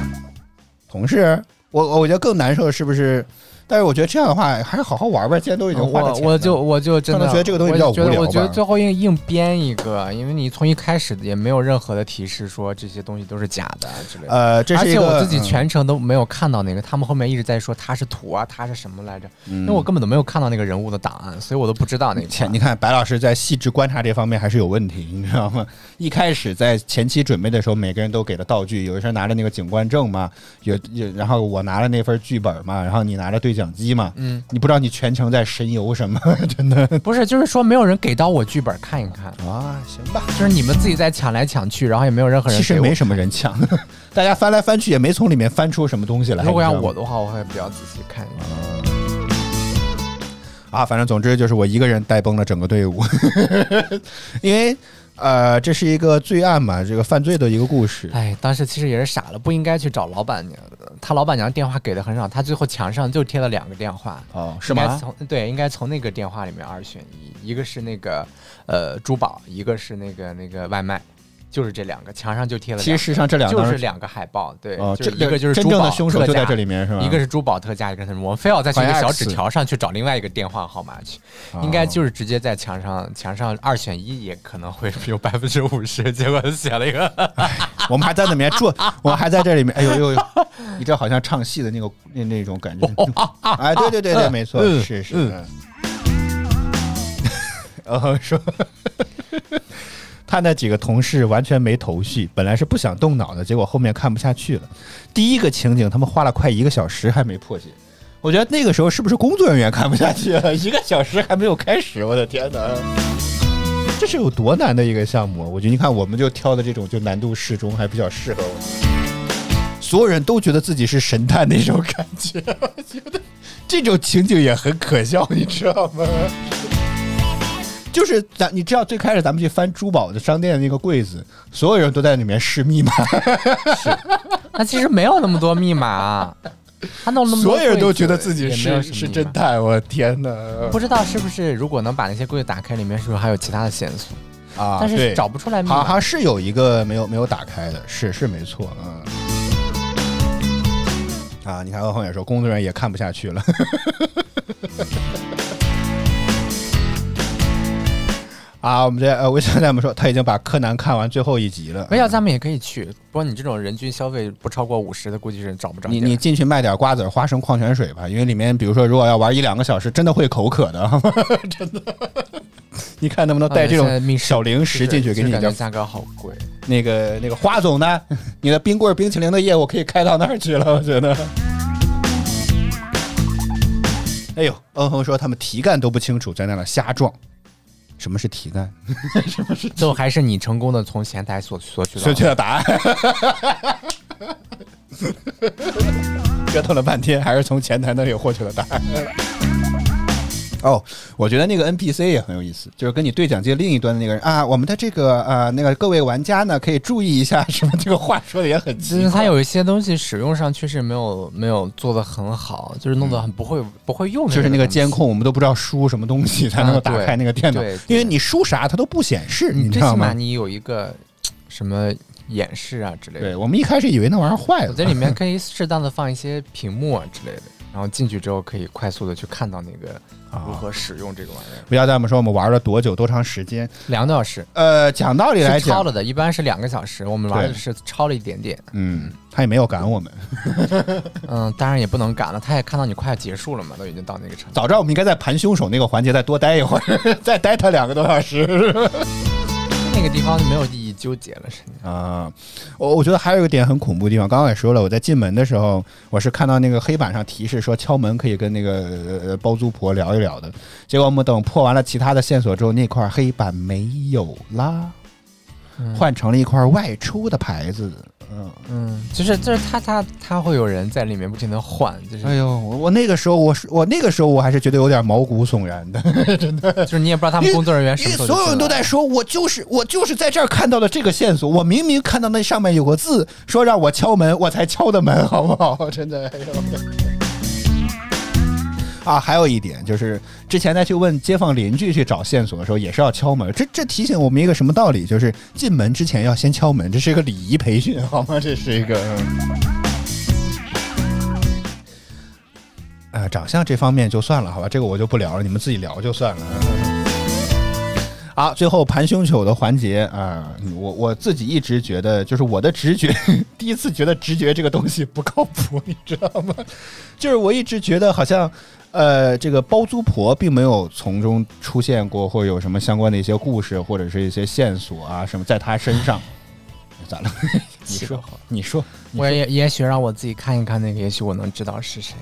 同事，我我觉得更难受的是不是但是我觉得这样的话还是好好玩吧，既然都已经花了钱了我我就我就真的觉得这个东西比较我觉得无聊吧我觉得最后硬硬编一个，因为你从一开始也没有任何的提示说这些东西都是假的之类的。呃，这而且是一个我自己嗯全程都没有看到那个，他们后面一直在说他是图啊，他是什么来着？嗯因为我根本都没有看到那个人物的档案，所以我都不知道那个。前你看白老师在细致观察这方面还是有问题，你知道吗？一开始在前期准备的时候，每个人都给了道具，有的人拿着那个警官证嘛，有有，然后我拿了那份剧本嘛，然后你拿着对讲机嘛，嗯，你不知道你全程在神游什么，真的不是，就是说没有人给到我剧本看一看，啊，行吧。就是你们自己在抢来抢去，然后也没有任何人其实没什么人抢，大家翻来翻去也没从里面翻出什么东西来。如果让你知道吗我的话，我会比较仔细看一下。啊，反正总之就是我一个人带崩了整个队伍，因为呃，这是一个罪案嘛，这个犯罪的一个故事。哎，当时其实也是傻了，不应该去找老板娘的。他老板娘电话给的很少，他最后墙上就贴了两个电话。哦，是吗？从对，应该从那个电话里面二选一，一个是那个呃珠宝，一个是那个那个外卖，就是这两个，墙上就贴了。其实实际上这两个就是两个海报，对，哦，就是一个就是真正的凶手就在这里面是吧？一个是珠宝特价，一个是什么？我们非要再去一个小纸条上去找另外一个电话号码去，应该就是直接在墙上墙上二选一，也可能会有百分之五十。结果写了一个，我们还在里面住，我们还在这里面，哎呦呦呦，你这好像唱戏的那个那那种感觉，哎，对对对对，没错，嗯是是。嗯然后 说，他那几个同事完全没头绪，本来是不想动脑的，结果后面看不下去了。第一个情景，他们花了快一个小时还没破解。我觉得那个时候是不是工作人员看不下去了？一个小时还没有开始，我的天哪！这是有多难的一个项目？我觉得你看，我们就挑的这种就难度适中，还比较适合我。所有人都觉得自己是神探那种感觉，我觉得这种情景也很可笑，你知道吗？就是咱，你知道最开始咱们去翻珠宝的商店的那个柜子，所有人都在里面试密码，那其实没有那么多密码，他弄那么多所有人都觉得自己是是侦探。我天哪！不知道是不是如果能把那些柜子打开，里面是不是还有其他的线索？啊，但是找不出来密码。好像是有一个没有没有打开的，是是没错，嗯。啊，你看欧恒也说，工作人员也看不下去了。啊，我们这呃，微笑在我们说他已经把柯南看完最后一集了。微笑咱们也可以去，不过你这种人均消费不超过五十的，估计是找不着。你你进去卖点瓜子、花生、矿泉水吧，因为里面比如说如果要玩一两个小时，真的会口渴的，真的。你看能不能带这种小零食进去，给你点感觉价格好贵。那个那个花总呢？你的冰棍冰淇淋的业务可以开到那儿去了，我觉得。哎呦，嗯哼说他们题干都不清楚，在那儿瞎撞。什么是题干？最后还是你成功的从前台索索取到正确的答案。折腾了半天，还是从前台那里获取了答案。哦，我觉得那个 NPC 也很有意思，就是跟你对讲机另一端的那个人啊，我们的这个呃那个各位玩家呢，可以注意一下，什么这个话说的也很奇怪。就是它有一些东西使用上确实没有没有做的很好，就是弄得很不会、不会用。就是那个监，控，我们都不知道输什么东西才能够打开那个电脑，因为你输啥它都不显示，你知道吗？最起码你有一个什么演示啊之类的。对我们一开始以为那玩意儿坏了，我在里面可以适当的放一些屏幕啊之类的，然后进去之后可以快速的去看到那个如何使用这个玩意儿。不要在我们说我们玩了多久多长时间，两个多小时，呃，讲道理来讲，超了的，一般是两个小时，我们玩的是超了一点点。嗯，他也没有赶我们，嗯，当然也不能赶了，他也看到你快要结束了嘛，都已经到那个程度。早知道我们应该在盘凶手那个环节再多待一会儿，再待他两个多小时。那个地方就没有意义纠结了，是吗？啊，我我觉得还有一个点很恐怖的地方，刚刚也说了，我在进门的时候，我是看到那个黑板上提示说敲门可以跟那个呃包租婆聊一聊的，结果我们等破完了其他的线索之后，那块黑板没有啦，换成了一块外出的牌子。嗯，嗯，就是就是他他他会有人在里面不停的换，就是、哎呦，我我那个时候我是我那个时候我还是觉得有点毛骨悚然的，真的就是你也不知道他们工作人员是因为么时候所有人都在说，我就是我就是在这儿看到了这个线索，我明明看到那上面有个字说让我敲门，我才敲的门，好不好？真的，哎呦。啊，还有一点就是，之前再去问街坊邻居去找线索的时候，也是要敲门。这这提醒我们一个什么道理？就是进门之前要先敲门，这是一个礼仪培训，好吗？这是一个。呃，长相这方面就算了，好吧，这个我就不聊了，你们自己聊就算了。好，最后盘胸球的环节啊、我我自己一直觉得，就是我的直觉，第一次觉得直觉这个东西不靠谱，你知道吗？就是我一直觉得好像，呃，这个包租婆并没有从中出现过，或者有什么相关的一些故事，或者是一些线索啊什么在他身上。咋了？你说，你说，你说我也也许让我自己看一看那个，也许我能知道是谁。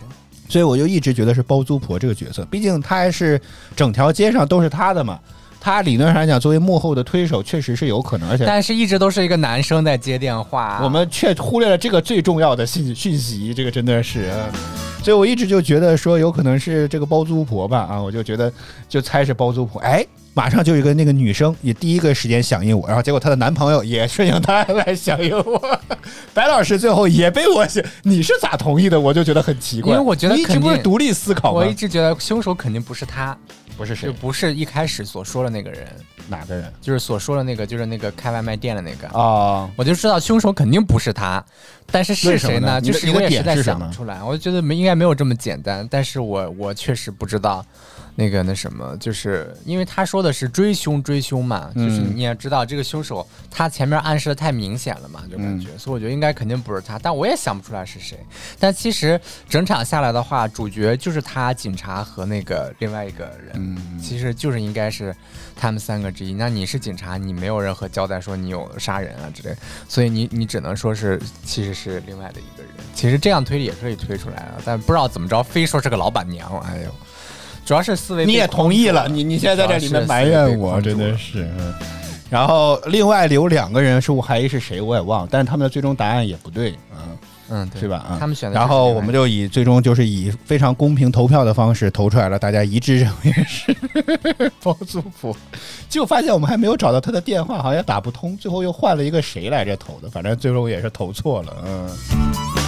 所以我就一直觉得是包租婆这个角色，毕竟她还是整条街上都是她的嘛。她理论上来讲，作为幕后的推手，确实是有可能，而且但是一直都是一个男生在接电话，我们却忽略了这个最重要的信讯息，这个真的是。呃所以我一直就觉得说有可能是这个包租婆吧，啊，我就觉得就猜是包租婆，哎，马上就有一个那个女生也第一个时间响应我，然后结果她的男朋友也顺应她来响应我，白老师最后也被我想，你是咋同意的？我就觉得很奇怪，因为我觉得你一直肯定不是独立思考吗？我一直觉得凶手肯定不是他，不是谁。就不是一开始所说的那个人，哪个人？就是所说的那个，就是那个开外卖店的那个。啊？我就知道凶手肯定不是他，但是是谁呢？就是我也点是什么实在想不出来，我觉得没应该没有这么简单，但是我我确实不知道那个那什么，就是因为他说的是追凶追凶嘛，就是嗯你也知道这个凶手他前面暗示的太明显了嘛，就感嗯觉，所以我觉得应该肯定不是他，但我也想不出来是谁。但其实整场下来的话，主角就是他警察和那个另外一个人，嗯其实就是应该是他们三个之一。那你是警察，你没有任何交代说你有杀人啊之类，所以你你只能说是其实是另外的一个人。其实这样推理也可以推出来啊，但不知道怎么着，非说是个老板娘。哎呦，主要是思维你也同意了，你你现在在这里面埋怨我，真的是。嗯然后另外留两个人是我怀疑是谁，我也忘了，但是他们的最终答案也不对，嗯，嗯，对是吧？啊，他们选的然后我们就以最终就是以非常公平投票的方式投出来了，大家一致认为是包租婆。结果发现我们还没有找到他的电话，好像也打不通，最后又换了一个谁来着投的，反正最终也是投错了，嗯。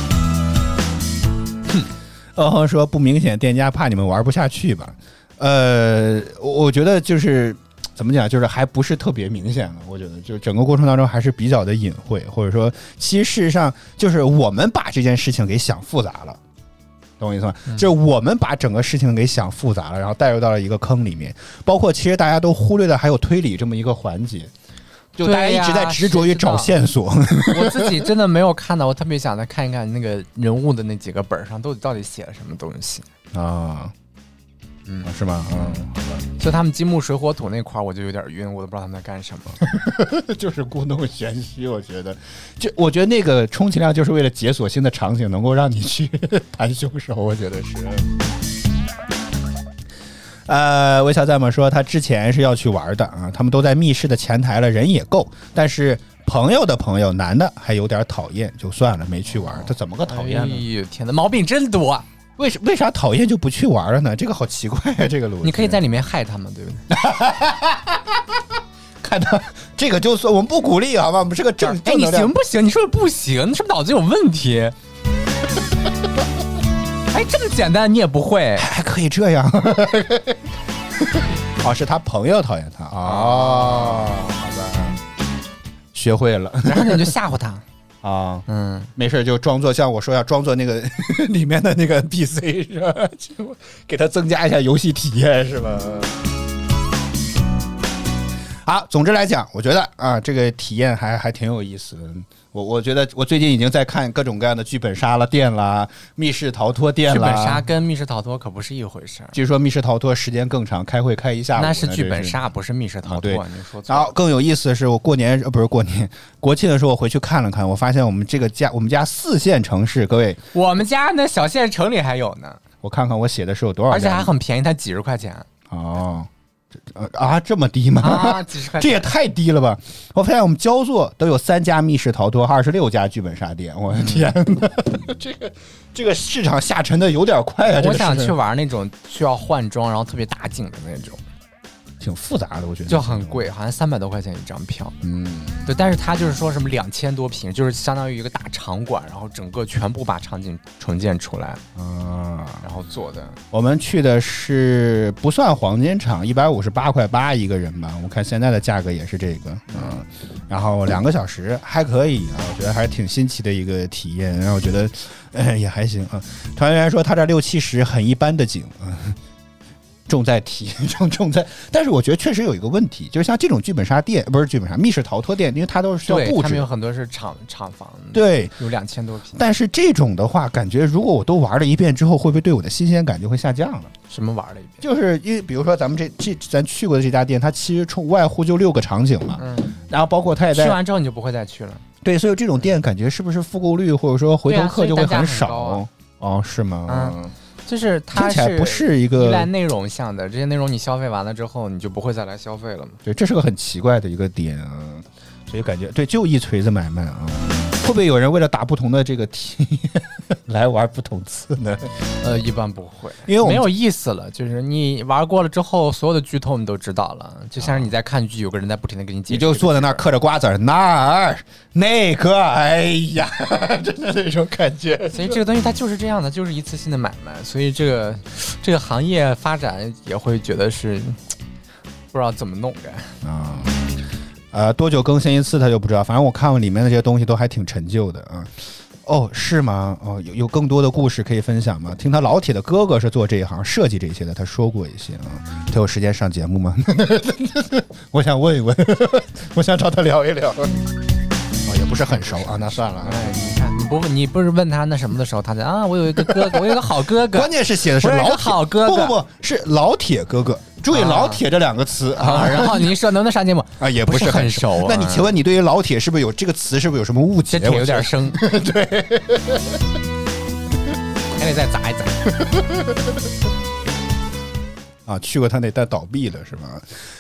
二号说不明显，店家怕你们玩不下去吧？呃，我我觉得就是怎么讲，就是还不是特别明显了。我觉得就整个过程当中还是比较的隐晦，或者说，其实事实上就是我们把这件事情给想复杂了。懂我意思吗？就是我们把整个事情给想复杂了，然后带入到了一个坑里面。包括其实大家都忽略的还有推理这么一个环节，就大家一直在执着于找线索。我自己真的没有看到，我特别想再看一看那个人物的那几个本上，到底到底写了什么东西。啊，嗯是吗？嗯，好吧就他们金木水火土那块儿，我就有点晕，我都不知道他们在干什么。就是故弄玄虚，我觉得，就我觉得那个充其量就是为了解锁新的场景，能够让你去 谈凶手，我觉得是。呃，微笑在吗说他之前是要去玩的啊，他们都在密室的前台了，人也够，但是朋友的朋友男的还有点讨厌，就算了，没去玩。他怎么个讨厌哎呢？呦天哪，毛病真多！为什为啥讨厌就不去玩了呢？这个好奇怪啊，这个逻辑。你可以在里面害他们，对不对？看到这个就算我们不鼓励好吗？我们是个正哎，你行不行？你说不行，你是不是脑子有问题？哎，这么简单你也不会？还可以这样？哦，是他朋友讨厌他哦，好吧，学会了 然后你就吓唬他。啊，嗯，没事就装作像我说要装作那个里面的那个 NPC 是吧？就给他增加一下游戏体验是吧？好，总之来讲，我觉得啊，这个体验还还挺有意思的。我我觉得我最近已经在看各种各样的剧本杀了店啦、密室逃脱店啦。剧本杀跟密室逃脱可不是一回事儿，据说密室逃脱时间更长，开会开一下午。那是剧本杀，不是密室逃脱。你说错了。然后更有意思的是，我过年呃不是过年，国庆的时候我回去看了看，我发现我们这个家我们家四线城市，各位，我们家那小县城里还有呢，我看看我写的是有多少，而且还很便宜，才几十块钱哦，啊这么低吗？啊，几十块。这也太低了吧！我发现我们焦作都有三家密室逃脱，二十六家剧本杀店，我的天哪，这个这个市场下沉的有点快啊！这个我想去玩那种需要换装，然后特别打景的那种。挺复杂的，我觉得就很贵，好像三百多块钱一张票。嗯，对，但是他就是说什么两千多平，就是相当于一个大场馆，然后整个全部把场景重建出来，啊，然后做的。我们去的是不算黄金场，一百五十八块八一个人吧。我看现在的价格也是这个，嗯，然后两个小时还可以啊，我觉得还是挺新奇的一个体验。然后我觉得，呃，也还行啊。团员说他这六七十很一般的景啊。重在体，重重在，但是我觉得确实有一个问题，就是像这种剧本杀店，不是剧本杀密室逃脱店，因为它都是需要，布置他们有，很多是厂厂房，，对。有两千多平。但是这种的话，感觉如果我都玩了一遍之后，会不会对我的新鲜感就会下降了？什么玩了一遍？就是因为比如说咱们这这咱去过的这家店，它其实从无外乎就六个场景嘛，嗯，然后包括它也去在完之后你就不会再去了。对，所以这种店感觉是不是复购率或者说回头客就会很少？哦，是吗？嗯就是它是听起来不是一个依赖内容向的，这些内容你消费完了之后，你就不会再来消费了嘛。对，这是个很奇怪的一个点啊，所以感觉对，就一锤子买卖啊。会不会有人为了打不同的这个题 来玩不同次呢？呃，一般不会，因为我没有意思了。就是你玩过了之后，所有的剧透你都知道了，就像是你在看剧，有个人在不停的给你解释。你就坐在那儿嗑着瓜子儿，那儿那个，哎呀，真的那种感觉。所以这个东西它就是这样的，就是一次性的买卖，所以这个这个行业发展也会觉得是不知道怎么弄该。啊，呃，多久更新一次他就不知道，反正我看过里面的这些东西都还挺陈旧的啊。哦，是吗？哦，有有更多的故事可以分享吗？听他老铁的哥哥是做这一行设计这些的，他说过一些啊。他有时间上节目吗？我想问一问，我想找他聊一聊。哦，也不是很熟啊，那算了啊。哎，你看，你不你不是问他那什么的时候，他在啊，我有一个哥哥，我有一个好哥哥 关。键是写的是老铁好哥哥不不不是老铁哥哥，注意啊老铁这两个词啊，然后您说能不能上节目？啊，也不是是很很熟啊那你请问你对于老铁是不是有这个词是不是有什么误解？这铁有点生，对，还得再砸一砸。啊，去过他那但倒闭了是吗？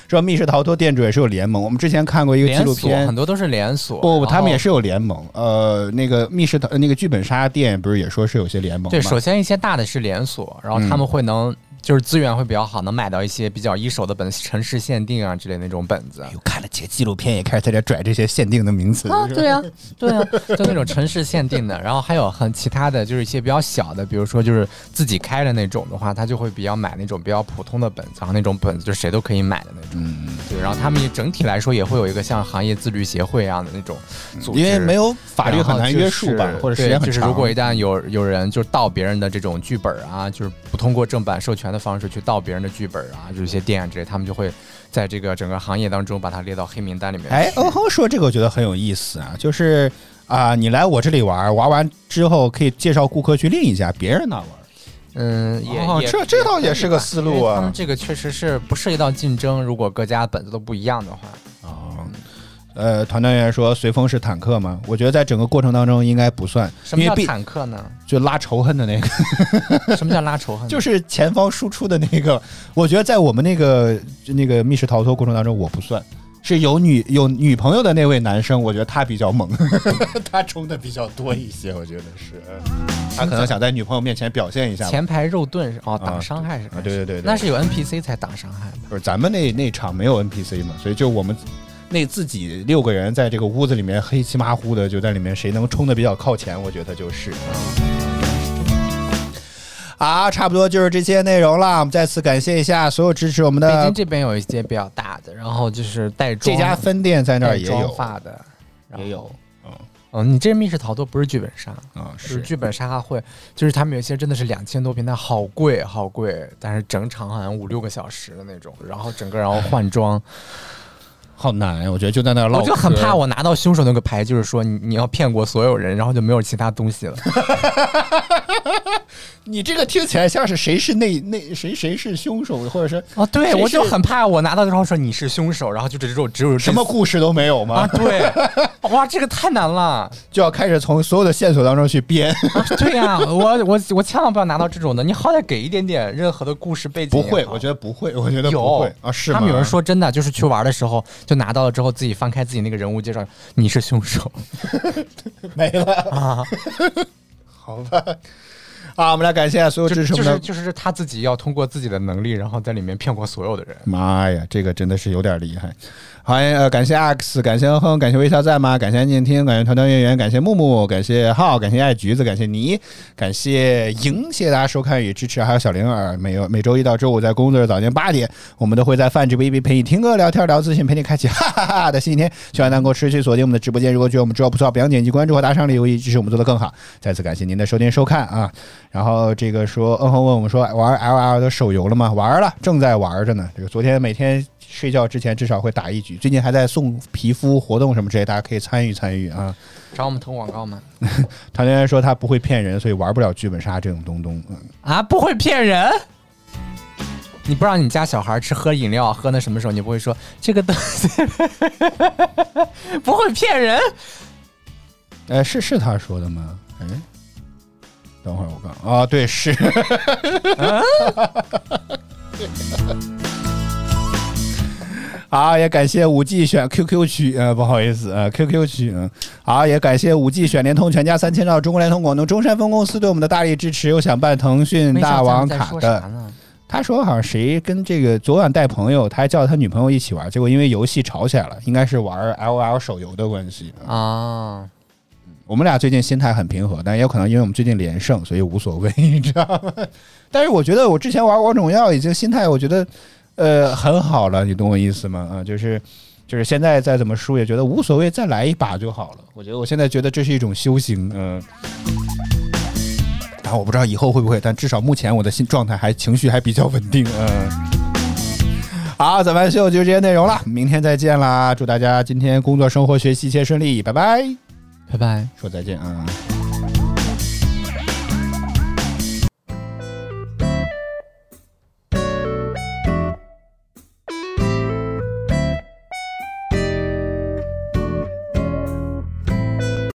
说密室逃脱店主也是有联盟，我们之前看过一个纪录片很。多都是连锁，不不，他们也是有联盟。呃，那个密室逃那个剧本杀店不是也说是有些联盟？对，首先一些大的是连锁，然后他们会能就是资源会比较好，能买到一些比较一手的本，城市限定啊之类的那种本子。又看了几个纪录片，也开始在这拽这些限定的名词。啊，对呀、对呀、就那种城市限定的，然后还有很其他的就是一些比较小的，比如说就是自己开的那种的话，他就会比较买那种比较普通的本子，然后那种本子就谁都可以买的那种。嗯，对，然后他们也整体来说也会有一个像行业自律协会一样的那种组织，因为没有法律很难约束吧就是，或者时间很对，就是。如果一旦有有人就是盗别人的这种剧本啊，就是不通过正版授权的方式去盗别人的剧本啊，就是一些店啊之类，他们就会在这个整个行业当中把它列到黑名单里面。哎，欧亨说这个我觉得很有意思啊，就是啊、你来我这里玩，玩完之后可以介绍顾客去另一家别人那玩。嗯，也、也哦这这倒也是个思路啊他们这个确实是不涉及到竞争，如果各家本子都不一样的话，哦，呃，团团员说随风是坦克吗？我觉得在整个过程当中应该不算，什么叫坦克呢？就拉仇恨的那个，什么叫拉仇恨？就是前方输出的那个。我觉得在我们那个那个密室逃脱过程当中，我不算。是有女有女朋友的那位男生，我觉得他比较猛，他冲的比较多一些，我觉得是，他可能想在女朋友面前表现一下。前排肉盾是哦，啊挡伤害是啊，对对对对，那是有 NPC 才挡伤害的。不是咱们那那场没有 NPC 嘛，所以就我们那自己六个人在这个屋子里面黑漆麻糊的，就在里面谁能冲的比较靠前，我觉得就是。啊，差不多就是这些内容了。我们再次感谢一下所有支持我们北的京这边有一些比较大的，然后就是带妆这家分店在那儿也有，发的，也有。哦，你这密室逃脱不是剧本杀，啊，就是剧本杀会，就是他们有些真的是两千多平，但好贵好贵，但是整场好像五六个小时的那种，然后整个然后换装，好难，我觉得就在那儿唠，我就很怕我拿到凶手那个牌，就是说你你要骗过所有人，然后就没有其他东西了。你这个听起来像是谁是那那谁谁是凶手，或者是啊，对，我就很怕我拿到之后说你是凶手，然后就只有只有什么故事都没有吗？啊？对，哇，这个太难了。就要开始从所有的线索当中去编。啊对呀、我我我千万不要拿到这种的，你好歹给一点点任何的故事背景。不会，我觉得不会，我觉得不有会啊，是吗？他们有人说真的，就是去玩的时候就拿到了之后，自己翻开自己那个人物介绍，你是凶手 没了，啊。好吧。啊，我们来感谢所有支持我们的。就是就是他自己要通过自己的能力，然后在里面骗过所有的人。妈呀，这个真的是有点厉害！欢迎呃，感谢 X，感谢哼哼，感谢微笑在吗？感谢安静听，感谢团团圆圆，感谢木木，感谢浩，感谢爱橘子，感谢你，感谢莹，谢谢大家收看与支持，还有小灵儿。每每周一到周五在工作日早间八点，我们都会在泛直播 APP 陪你听歌、聊天、聊资讯，陪你开启 哈哈哈的新一天。希望能够持续锁定我们的直播间。如果觉得我们直播不错，不要点击关注和打赏礼物，以支持我们做得更好。再次感谢您的收听收看啊！然后这个说，嗯哼问我们说玩 L L 的手游了吗？玩了，正在玩着呢。这个昨天每天睡觉之前至少会打一局，最近还在送皮肤活动什么之类，大家可以参与参与啊。找我们投广告吗？唐圆圆说他不会骗人，所以玩不了剧本杀这种东东。嗯，啊，不会骗人。你不让你家小孩吃喝饮料，喝那什么时候？你不会说这个东西 不会骗人？哎，是是他说的吗？哎，等会儿我看啊，对，是。好，也感谢五 G 选 QQ 区，呃，不好意思，呃，QQ 区，嗯，好，也感谢五 G 选联通全家三千兆中国联通广东中山分公司对我们的大力支持。又想办腾讯大王卡的，他说好像谁跟这个昨晚带朋友，他还叫他女朋友一起玩，结果因为游戏吵起来了，应该是玩 L O L 手游的关系。啊，我们俩最近心态很平和，但也有可能因为我们最近连胜，所以无所谓，你知道吗？但是我觉得我之前玩王者荣耀已经心态，我觉得呃很好了，你懂我意思吗？啊，就是就是现在再怎么输也觉得无所谓，再来一把就好了。我觉得我现在觉得这是一种修行，嗯、然后我不知道以后会不会，但至少目前我的心状态还情绪还比较稳定，嗯、好，早饭秀就是这些内容了，明天再见啦！祝大家今天工作、生活、学习一切顺利，拜拜。拜拜。说再见啊。